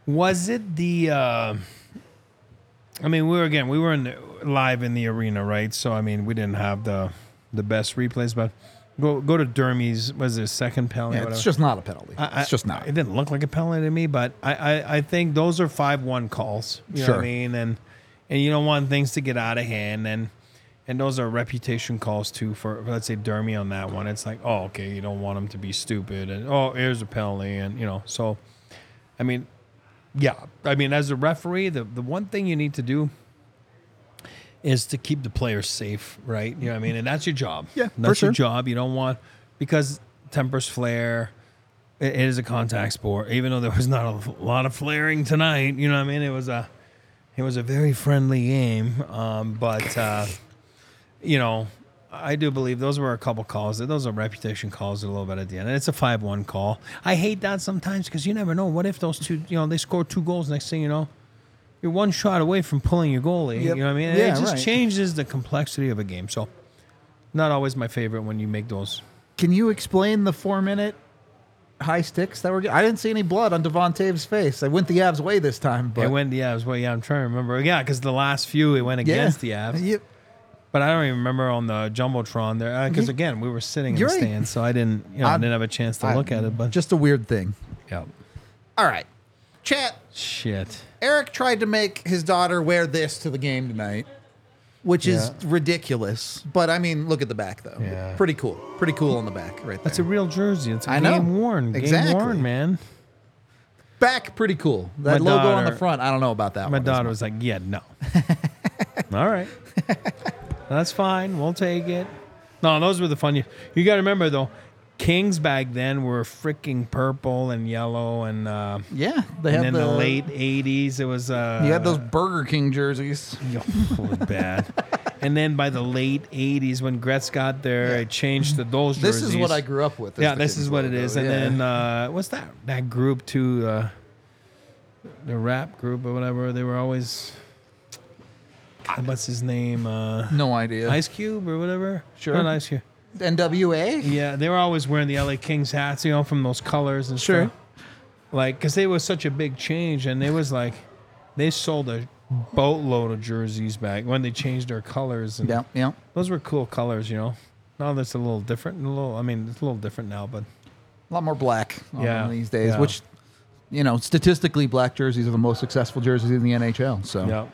was it the? Uh, I mean, we were again, we were in the, live in the arena, right? So I mean, we didn't have the the best replays, but go go to Dermy's. Was it second penalty? Yeah, it's just not a penalty. I- I- it's just not. It didn't look like a penalty to me, but I, I, I think those are five one calls. You know Sure. what I mean? And and you don't want things to get out of hand and and those are reputation calls too for, for let's say Dermy on that one. It's like, oh okay, you don't want him to be stupid and oh here's a penalty and you know, so I mean yeah. I mean as a referee, the, the one thing you need to do is to keep the players safe, right? You know what I mean? And that's your job. Yeah, That's sure. your job. You don't want because tempers flare. It, it is a contact sport, even though there was not a lot of flaring tonight. You know what I mean? It was a it was a very friendly game, um, but uh, you know, I do believe those were a couple calls. Those are reputation calls a little bit at the end, and it's a five-one call. I hate that sometimes because you never know. What if those two, you know, they score two goals next thing you know, you're one shot away from pulling your goalie. Yep. You know what I mean? Yeah, it just right. changes the complexity of a game. So, not always my favorite when you make those. Can you explain the four minute high sticks that were? I didn't see any blood on Devon Toews' face. I went the Avs way this time, but it went the Avs. Well, yeah, I'm trying to remember. Yeah, because the last few it went yeah. against the Avs. Yep. But I don't even remember on the jumbotron there uh, because again we were sitting in the right. stands, so I didn't, you know, I didn't have a chance to I- look at it. But Just a weird thing. yeah, All right, chat. shit. Eric tried to make his daughter wear this to the game tonight, which is ridiculous. But I mean, look at the back though. Yeah. Pretty cool. Pretty cool on the back right there. That's a real jersey. It's a I know. game worn. Exactly. Game worn, man. back pretty cool. That My logo on the front, I don't know about that My one. daughter was like, "Yeah, no." All right, that's fine. We'll take it. No, those were the fun. You, you got to remember though, Kings back then were freaking purple and yellow, and uh, Yeah, they and had in the, the, late '80s it was. Uh, You had those Burger King jerseys. Was bad. and then by the late '80s, when Gretz got there, it changed to those jerseys. This is what I grew up with. Yeah, this is what it is. is. And yeah. then uh, what's that? That group too, uh, the rap group or whatever. They were always. What's his name? Uh, no idea. Ice Cube or whatever. Sure. Not Ice Cube. NWA. Yeah, they were always wearing the LA Kings hats, you know, from those colors and stuff. Sure. stuff. Like, because they was such a big change, and it was like they sold a boatload of jerseys back when they changed their colors. And Yeah, yeah. those were cool colors, you know. Now that's a little different. A little, I mean, it's a little different now, but A lot more black on Yeah, these days, yeah. which, you know, statistically, black jerseys are the most successful jerseys in the NHL. So yeah.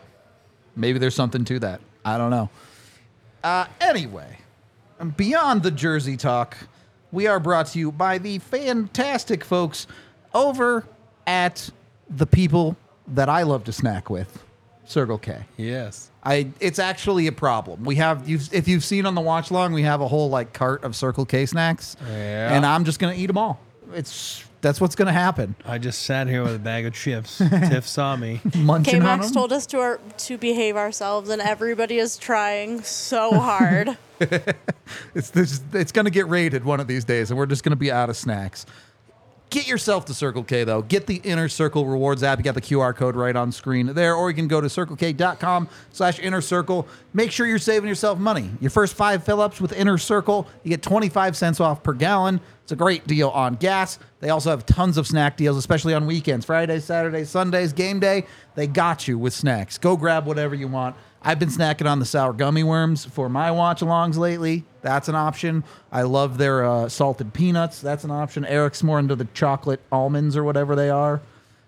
maybe there's something to that. I don't know. Uh, anyway, beyond the jersey talk, we are brought to you by the fantastic folks over at the people that I love to snack with, Circle K. Yes. I it's actually a problem. We have you've if you've seen on the watch long, we have a whole like cart of Circle K snacks, Yeah. and I'm just gonna eat them all. It's that's what's gonna happen. I just sat here with a bag of chips. Tiff saw me. Munching K on Max 'em. told us to our, to behave ourselves, and everybody is trying so hard. It's this, it's gonna get raided one of these days, and we're just gonna be out of snacks. Get yourself to Circle K though. Get the Inner Circle Rewards app. You got the QR code right on screen there, or you can go to circlek.com slash inner circle. Make sure you're saving yourself money. Your first five fill-ups with Inner Circle, you get 25 cents off per gallon. It's a great deal on gas. They also have tons of snack deals, especially on weekends. Fridays, Saturdays, Sundays, game day. They got you with snacks. Go grab whatever you want. I've been snacking on the sour gummy worms for my watch alongs lately. That's an option. I love their uh, salted peanuts. That's an option. Eric's more into the chocolate almonds or whatever they are.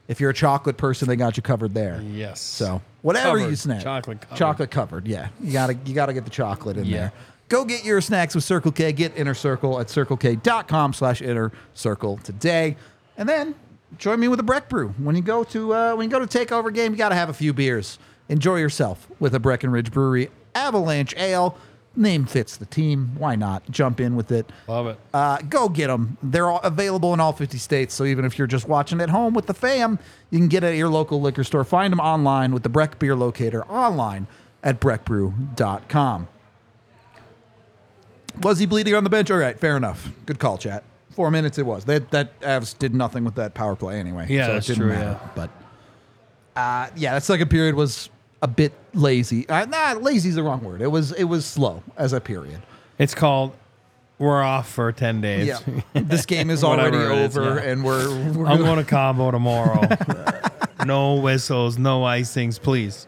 If you're a chocolate person, they got you covered there. Yes. So whatever Covered. you snack, Chocolate covered. chocolate covered. Yeah, you gotta you gotta get the chocolate in Yeah. there. Go get your snacks with Circle K. Get Inner Circle at circlek.com slash inner circle today. And then join me with a Breck Brew. When you go to uh, when you go to takeover game, you gotta have a few beers. Enjoy yourself with a Breckenridge Brewery Avalanche Ale. Name fits the team. Why not? Jump in with it. Love it. Uh, go get them. They're all available in all 50 states. So even if you're just watching at home with the fam, you can get it at your local liquor store. Find them online with the Breck Beer Locator online at breckbrew.com. Was he bleeding on the bench? All right, fair enough. Good call, chat. Four minutes it was. That that Avs did nothing with that power play anyway. Yeah, so that's it didn't true, matter. yeah. But uh, yeah, that second period was a bit lazy. Uh, nah, lazy is the wrong word. It was it was slow as a period. It's called We're Off for 10 days. Yeah, this game is already is, over, yeah. and we're, we're I'm going to Cabo tomorrow. no whistles, no icings, please.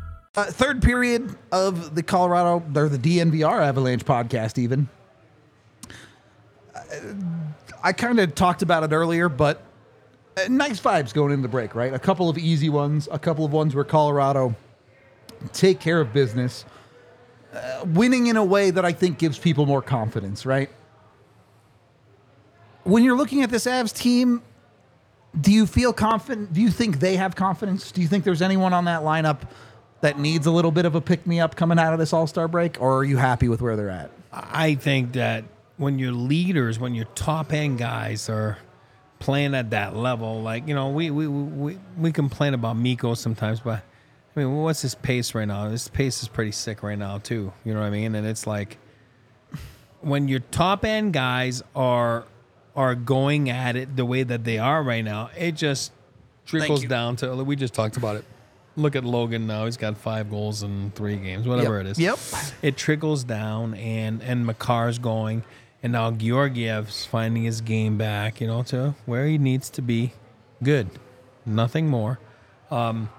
Uh, third period of the Colorado or the DNVR Avalanche podcast, even. Uh, I kind of talked about it earlier, but uh, nice vibes going into the break, right? A couple of easy ones, a couple of ones where Colorado take care of business, uh, winning in a way that I think gives people more confidence, right? When you're looking at this Avs team, do you feel confident? Do you think they have confidence? Do you think there's anyone on that lineup that needs a little bit of a pick me up coming out of this All Star break, or are you happy with where they're at? I think that when your leaders, when your top end guys are playing at that level, like you know, we we we, we complain about Mikko sometimes, but I mean, what's his pace right now? His pace is pretty sick right now too. You know what I mean? And it's like when your top end guys are are going at it the way that they are right now, it just trickles down to. We just talked about it. Look at Logan now; he's got five goals in three games, whatever Yep. it is Yep. it trickles down and and Makar's going and now Georgiev's finding his game back, you know, to where he needs to be. Good. Nothing more. Um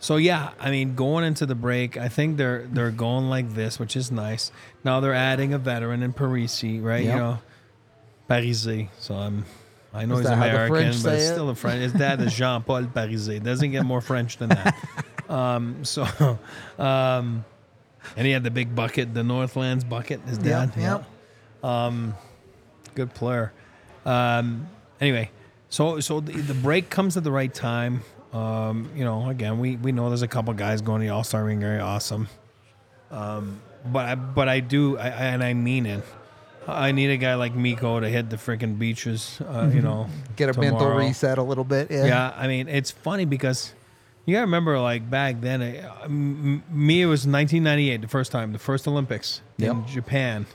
so yeah, I mean going into the break, I think they're they're going like this, which is nice. Now they're adding a veteran in Parise, right? Yep. You know. Parise. So I'm I know Is he's American, but it's it? still a French. His dad is Jean Paul Parise. Doesn't get more French than that. um, so, um, and he had the big bucket, the Northlands bucket. His dad, Yep, yeah. yep. good player. Um, anyway, so so the, the break comes at the right time. Um, you know, again, we we know there's a couple guys going to the All Star ring, very awesome. Um, but I, but I do, I, I- and I mean it. I need a guy like Mikko to hit the freaking beaches. Uh, you know, Get a mental reset a little bit. Yeah. Yeah, I mean, it's funny because you gotta remember, like back then, uh, m- me it was 1998, the first time, the first Olympics in Japan.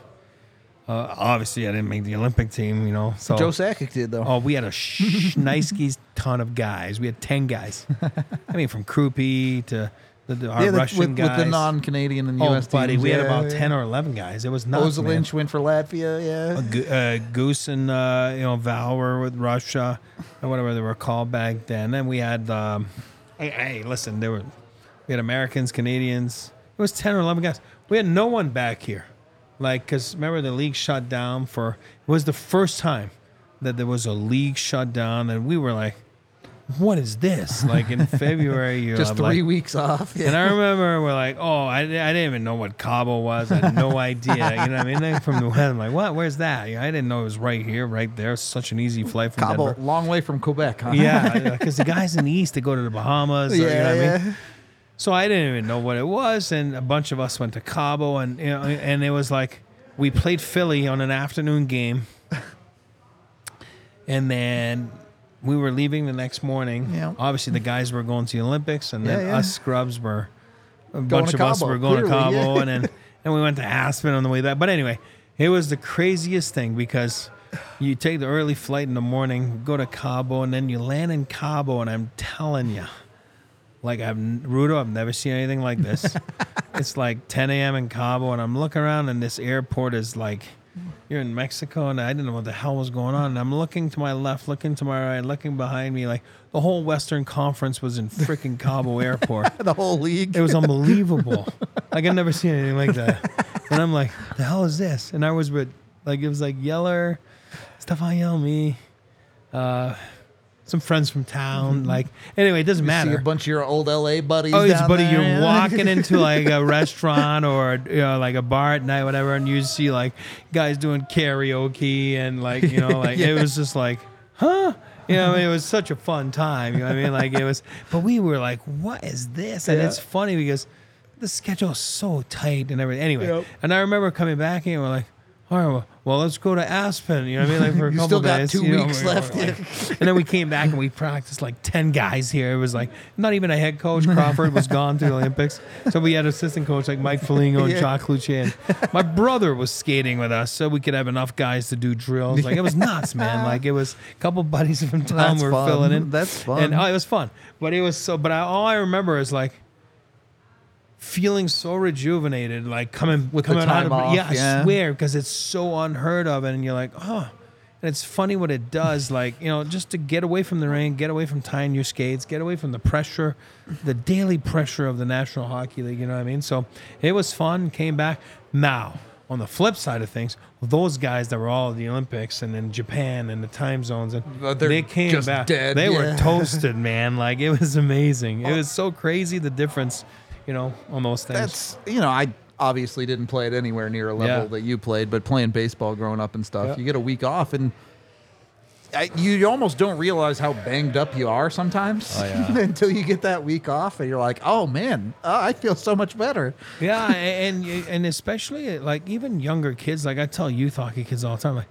Uh, obviously, I didn't make the Olympic team, you know. So Joe Sakic did though. Oh, we had a Schneisky's ton of guys. We had ten guys. I mean, from Krupi to the, the, our yeah, the- Russian with, guys. with the non-Canadian and oh, U.S. buddy, teams. we had about yeah. ten or eleven guys. It was nuts, Ozolinsh went for Latvia. Yeah. Uh, Goose and uh, you know Val were with Russia, or whatever they were called back then. Then we had, um, hey, hey, listen, there were we had Americans, Canadians. It was ten or eleven guys. We had no one back here, like because remember the league shut down for. It was the first time that there was a league shut down, and we were like, what is this? Like in February, you Just have three like, weeks off. and I remember we're like, oh, I, I didn't even know what Cabo was. I had no idea. You know what I mean? Then from the west, I'm like, what? Where's that? You know, I didn't know it was right here, right there. Such an easy flight from Cabo, Denver. long way from Quebec, huh? Yeah, because the guys in the east, they go to the Bahamas. or, you know yeah, I yeah. mean? So I didn't even know what it was, and a bunch of us went to Cabo, and you know, and it was like we played Philly on an afternoon game, and then we were leaving the next morning. Yeah. Obviously, the guys were going to the Olympics, and then Yeah, yeah. us scrubs were a bunch to of us were going to Cabo, and then and we went to Aspen on the way back. But anyway, it was the craziest thing because. You take the early flight in the morning, go to Cabo, and then you land in Cabo, and I'm telling you, like I've Rudo, I've never seen anything like this. it's like 10 a.m. in Cabo, and I'm looking around, and this airport is like you're in Mexico, and I didn't know what the hell was going on. And I'm looking to my left, looking to my right, looking behind me, like the whole Western Conference was in freaking Cabo Airport. The whole league. It was unbelievable. like I've never seen anything like that. And I'm like, the hell is this? And I was with like it was like Yeller, Stefan Yelmy, uh, some friends from town. Mm-hmm. Like anyway, it doesn't See matter. a bunch of your old LA buddies. Oh, down buddy, there, you're walking into like a restaurant or you know, like a bar at night, whatever, and you see like guys doing karaoke and like you know, like it was just like, huh? You know, I mean, it was such a fun time. You know what I mean? Like it was, but we were like, what is this? And Yeah. it's funny because the schedule is so tight and everything. Anyway, Yep. and I remember coming back and we're like, all right, well, let's go to Aspen. You know what I mean? Like for a You couple still got days. two you know, weeks we're- left, we're like- and then we came back and we practiced like 10 guys here. It was like not even a head coach. Crawford was gone to the Olympics. So we had assistant coach like Mike Foligno and Yeah. Jacques Lucier. My brother was skating with us so we could have enough guys to do drills. Like it was nuts, man. Like it was a couple buddies from town That's were fun. filling in. That's fun. And oh, it was fun. But it was so, but I, all I remember is like, feeling so rejuvenated, like coming With the coming time out of off, yeah, I swear because it's so unheard of, and you're like, oh, and it's funny what it does, like you know, just to get away from the rain, get away from tying your skates, get away from the pressure, the daily pressure of the National Hockey League. You know what I mean? So it was fun. Came back now. On the flip side of things, those guys that were all at the Olympics and in Japan and the time zones, and Uh, they're they came just back. dead, they yeah. were toasted, man. Like it was amazing. It was so crazy the difference, you know, on those things. That's you know I obviously didn't play at anywhere near a level Yeah. that you played, but playing baseball growing up and stuff, Yeah. you get a week off and. I, you almost don't realize how banged up you are sometimes Oh, yeah. until you get that week off, and you're like, "Oh man, uh, I feel so much better." yeah, and and especially like even younger kids. Like I tell youth hockey kids all the time, like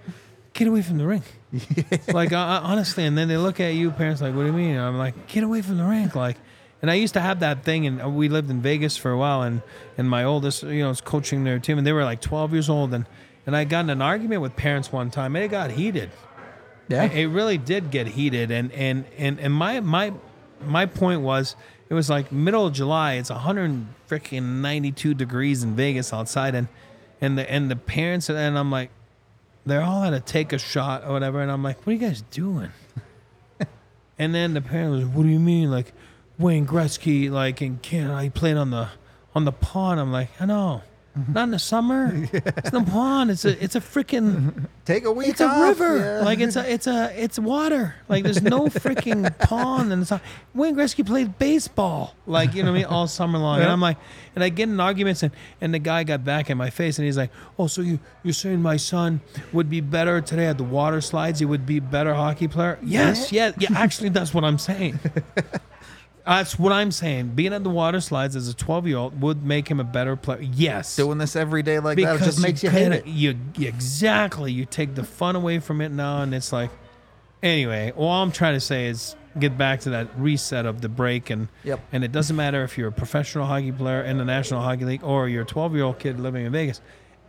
get away from the rink. Like uh, honestly, and then they look at you, parents, like, what do you mean? I'm like, get away from the rink, like. And I used to have that thing, and we lived in Vegas for a while, and and my oldest, you know, was coaching their team, and they were like 12 years old, and and I got in an argument with parents one time, and it got heated. Yeah, It really did get heated, and and and and my my my point was, it was like middle of July. It's 100 freaking 92 degrees in Vegas outside, and and the and the parents and I'm like, they're all at a take a shot or whatever, and I'm like, what are you guys doing? and then the parent was, what do you mean, like Wayne Gretzky, like in Canada, he played on the on the pond. I'm like, I know. Mm-hmm. Not in the summer. It's the pond. It's a it's a freaking take a week. it's a river. yeah. Like it's a it's a it's water. Like there's no freaking pond and. Wayne Gretzky played baseball. Like you know what I mean all summer long. And I'm like, and I get in arguments and and the guy got back in my face and he's like, oh so you you're saying my son would be better today at the water slides? He would be better hockey player? Yes, yeah, yeah. Actually, that's what I'm saying. That's what I'm saying. Being at the water slides as a 12 year old would make him a better player. Yes doing this every day like that it just makes you, hate it. You exactly. You take the fun away from it now, and it's like, anyway. All I'm trying to say is get back to that reset of the break, and Yep. and it doesn't matter if you're a professional hockey player in the National Hockey League or you're a 12 year old kid living in Vegas.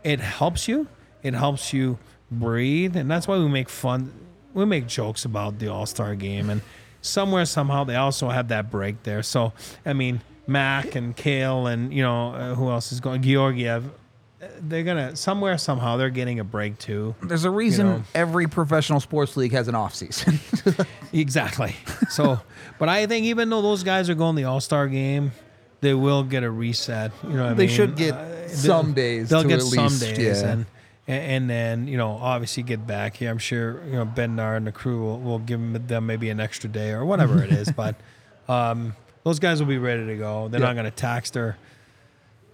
It helps you. It helps you breathe, and that's why we make fun. We make jokes about the All Star game, and somewhere somehow they also have that break there. So I mean, Mac and Cale and you know uh, who else is going? Georgiev. uh, They're gonna somewhere somehow they're getting a break too. There's a reason know. every professional sports league has an off season. Exactly. So, but I think even though those guys are going the All Star game, they will get a reset. You know, what I They mean? should get Uh, some days They'll to get some least, days, yeah. and and, and then you know obviously get back here. I'm sure you know Bednar and the crew will, will give them maybe an extra day or whatever it is, but um, those guys will be ready to go. They're Yeah. not going to tax their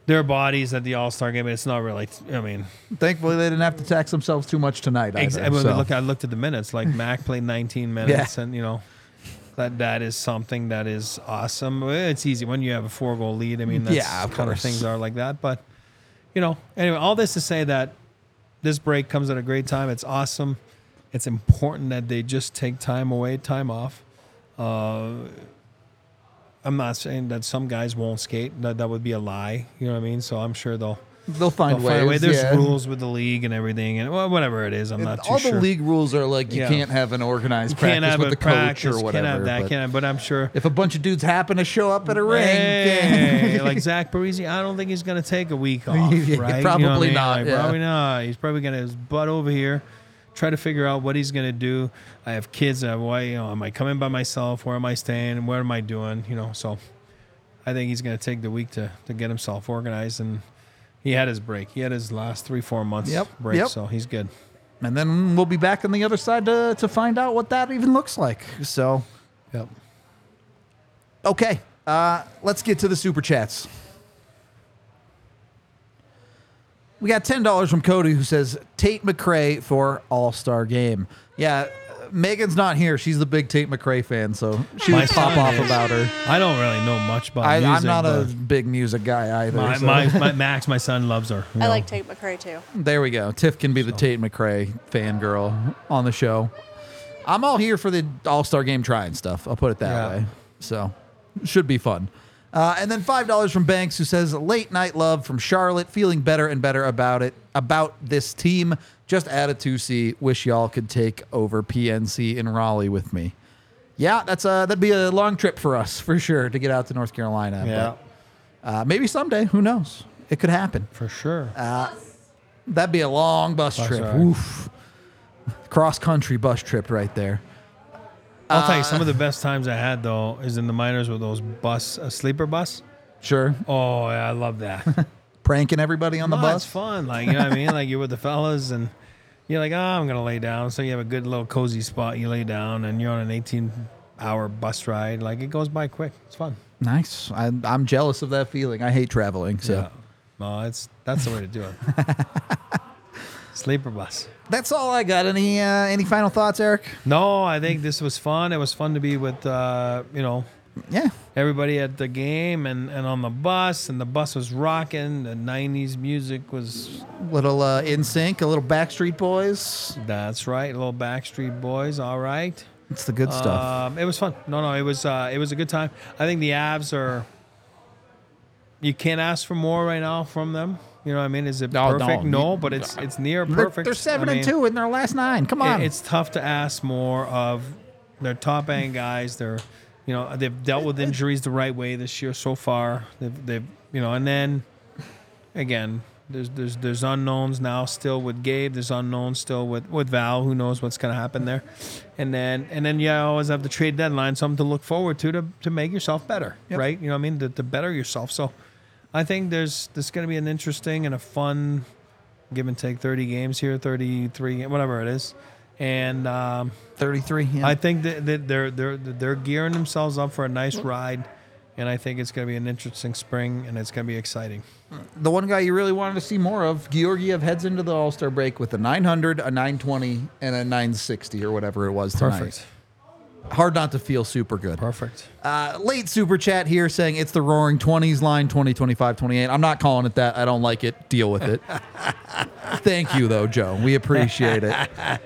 their bodies at the All Star game. It's not really. I mean, Thankfully, they didn't have to tax themselves too much tonight. Ex- Either, when so. look, I looked at the minutes. Like Mac played 19 minutes, yeah. and you know that that is something that is awesome. It's easy when you have a four goal lead. I mean, that's Yeah, of kind of course. things are like that. But you know, anyway, all this to say that this break comes at a great time. It's awesome. It's important that they just take time away, time off. Uh, I'm not saying that some guys won't skate. That that would be a lie. You know what I mean? So I'm sure they'll. They'll find They'll ways. find a way. There's yeah. rules with the league and everything, and well, whatever it is, I'm not too All sure. the league rules are like you Yeah. can't have an organized practice have with a the coach practice, or whatever. Can't have that. but Can't have, but I'm sure. if a bunch of dudes happen to show up at a ring, Hey, like Zach Parise, I don't think he's going to take a week off, right? You know probably what I mean? not, Like, yeah. Probably not. He's probably going to his butt over here, try to figure out what he's going to do. I have kids. I have why you know, am I coming by myself? Where am I staying? What am I doing? You know, so I think he's going to take the week to to get himself organized and. He had his break. He had his last three, four months Yep, break, yep. so he's good. and then we'll be back on the other side to to find out what that even looks like. So, Yep. okay, uh, let's get to the super chats. We got ten dollars from Cody who says Tate McRae for All Star Game. Yeah, Megan's not here. She's the big Tate McRae fan, so she My would pop son off is. about her. I don't really know much about I, music. I'm not a but big music guy either. My, so- my, my Max, my son loves her. you I know. like Tate McRae too. There we go. Tiff can be the Tate McRae fangirl on the show. I'm all here for the All Star Game trying stuff. I'll put it that Yeah. way. So, should be fun. Uh, and then five dollars from Banks, who says late night love from Charlotte, feeling better and better about it about this team. Just add a two C. Wish y'all could take over PNC in Raleigh with me. Yeah, that's a that'd be a long trip for us for sure to get out to North Carolina. Yeah, but, uh, maybe someday. Who knows? It could happen. for sure. That'd be a long bus, Bus trip. Cross country bus trip right there. I'll tell you, some of the uh, best times I had though is in the minors with those bus, a sleeper bus. Sure. Oh, yeah, I love that. Pranking everybody on the No, bus. It's fun. Like you know what I mean. Like you're with the fellas and you're like, oh, I'm gonna lay down. So you have a good little cozy spot. You lay down and you're on an 18 hour bus ride. Like it goes by quick. It's fun. Nice. I, I'm jealous of that feeling. I hate traveling. So Yeah. No, it's that's the way to do it. Sleeper bus. That's all I got. Any uh, any final thoughts, Eric? No, I think this was fun. It was fun to be with uh, you know Yeah. everybody at the game and, and on the bus and the bus was rocking. The '90s music was Little uh, in sync, a little Backstreet Boys. that's right. A little Backstreet Boys. All right. It's the good stuff. Um, it was fun. No, no, it was uh, it was a good time. I think the Avs are. You can't ask for more right now from them. You know what I mean? Is it No, no. perfect? No, but it's it's near They're- perfect. They're, seven I and two in their last nine. Come on. it- It's tough to ask more of their top end guys. They're, you know, they've dealt with injuries the right way this year so far. They've, they've you know, and then again, there's there's there's unknowns now still with Gabe. There's unknowns still with with Val. Who knows what's going to happen there? And then and then you always have the trade deadline, something to look forward to to to make yourself better, Yep. right? You know what I mean? To, to better yourself. So. I think there's there's going to be an interesting and a fun give and take 30 games here, 33, whatever it is. And um, 33. Yeah. I think that, that they're they're they're gearing themselves up for a nice ride, and I think it's going to be an interesting spring, and it's going to be exciting. the one guy you really wanted to see more of, Georgiev heads into the All Star break with a 900, a 920, and a 960 or whatever it was tonight. Perfect, Hard not to feel super good. perfect. Uh, late super chat here saying it's the roaring 20s line 20, 25, 28. I'm not calling it that. I don't like it. Deal with it. Thank you, though, Joe. We appreciate it.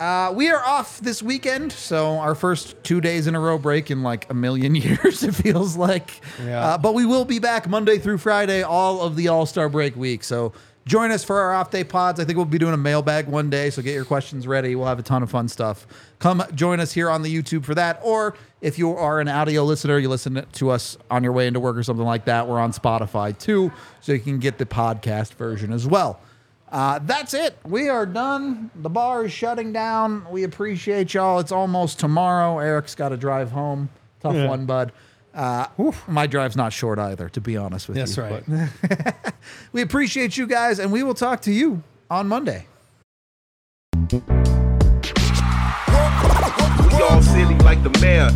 Uh, we are off this weekend, so our first two days in a row break in like a million years, it feels like. Yeah. Uh, but we will be back Monday through Friday, all of the All Star break week. So join us for our off day pods. I think we'll be doing a mailbag one day, so get your questions ready. We'll have a ton of fun stuff. Come join us here on the YouTube for that. Or if you are an audio listener, you listen to us on your way into work or something like that, we're on Spotify too, so you can get the podcast version as well. Uh, that's it. We are done. The bar is shutting down. We appreciate y'all. It's almost tomorrow. Eric's got to drive home. Tough Yeah. one, bud. Uh, my drive's not short either, to be honest with That's you. right. but- we appreciate you guys, and we will talk to you on Monday. We all silly like the mayor.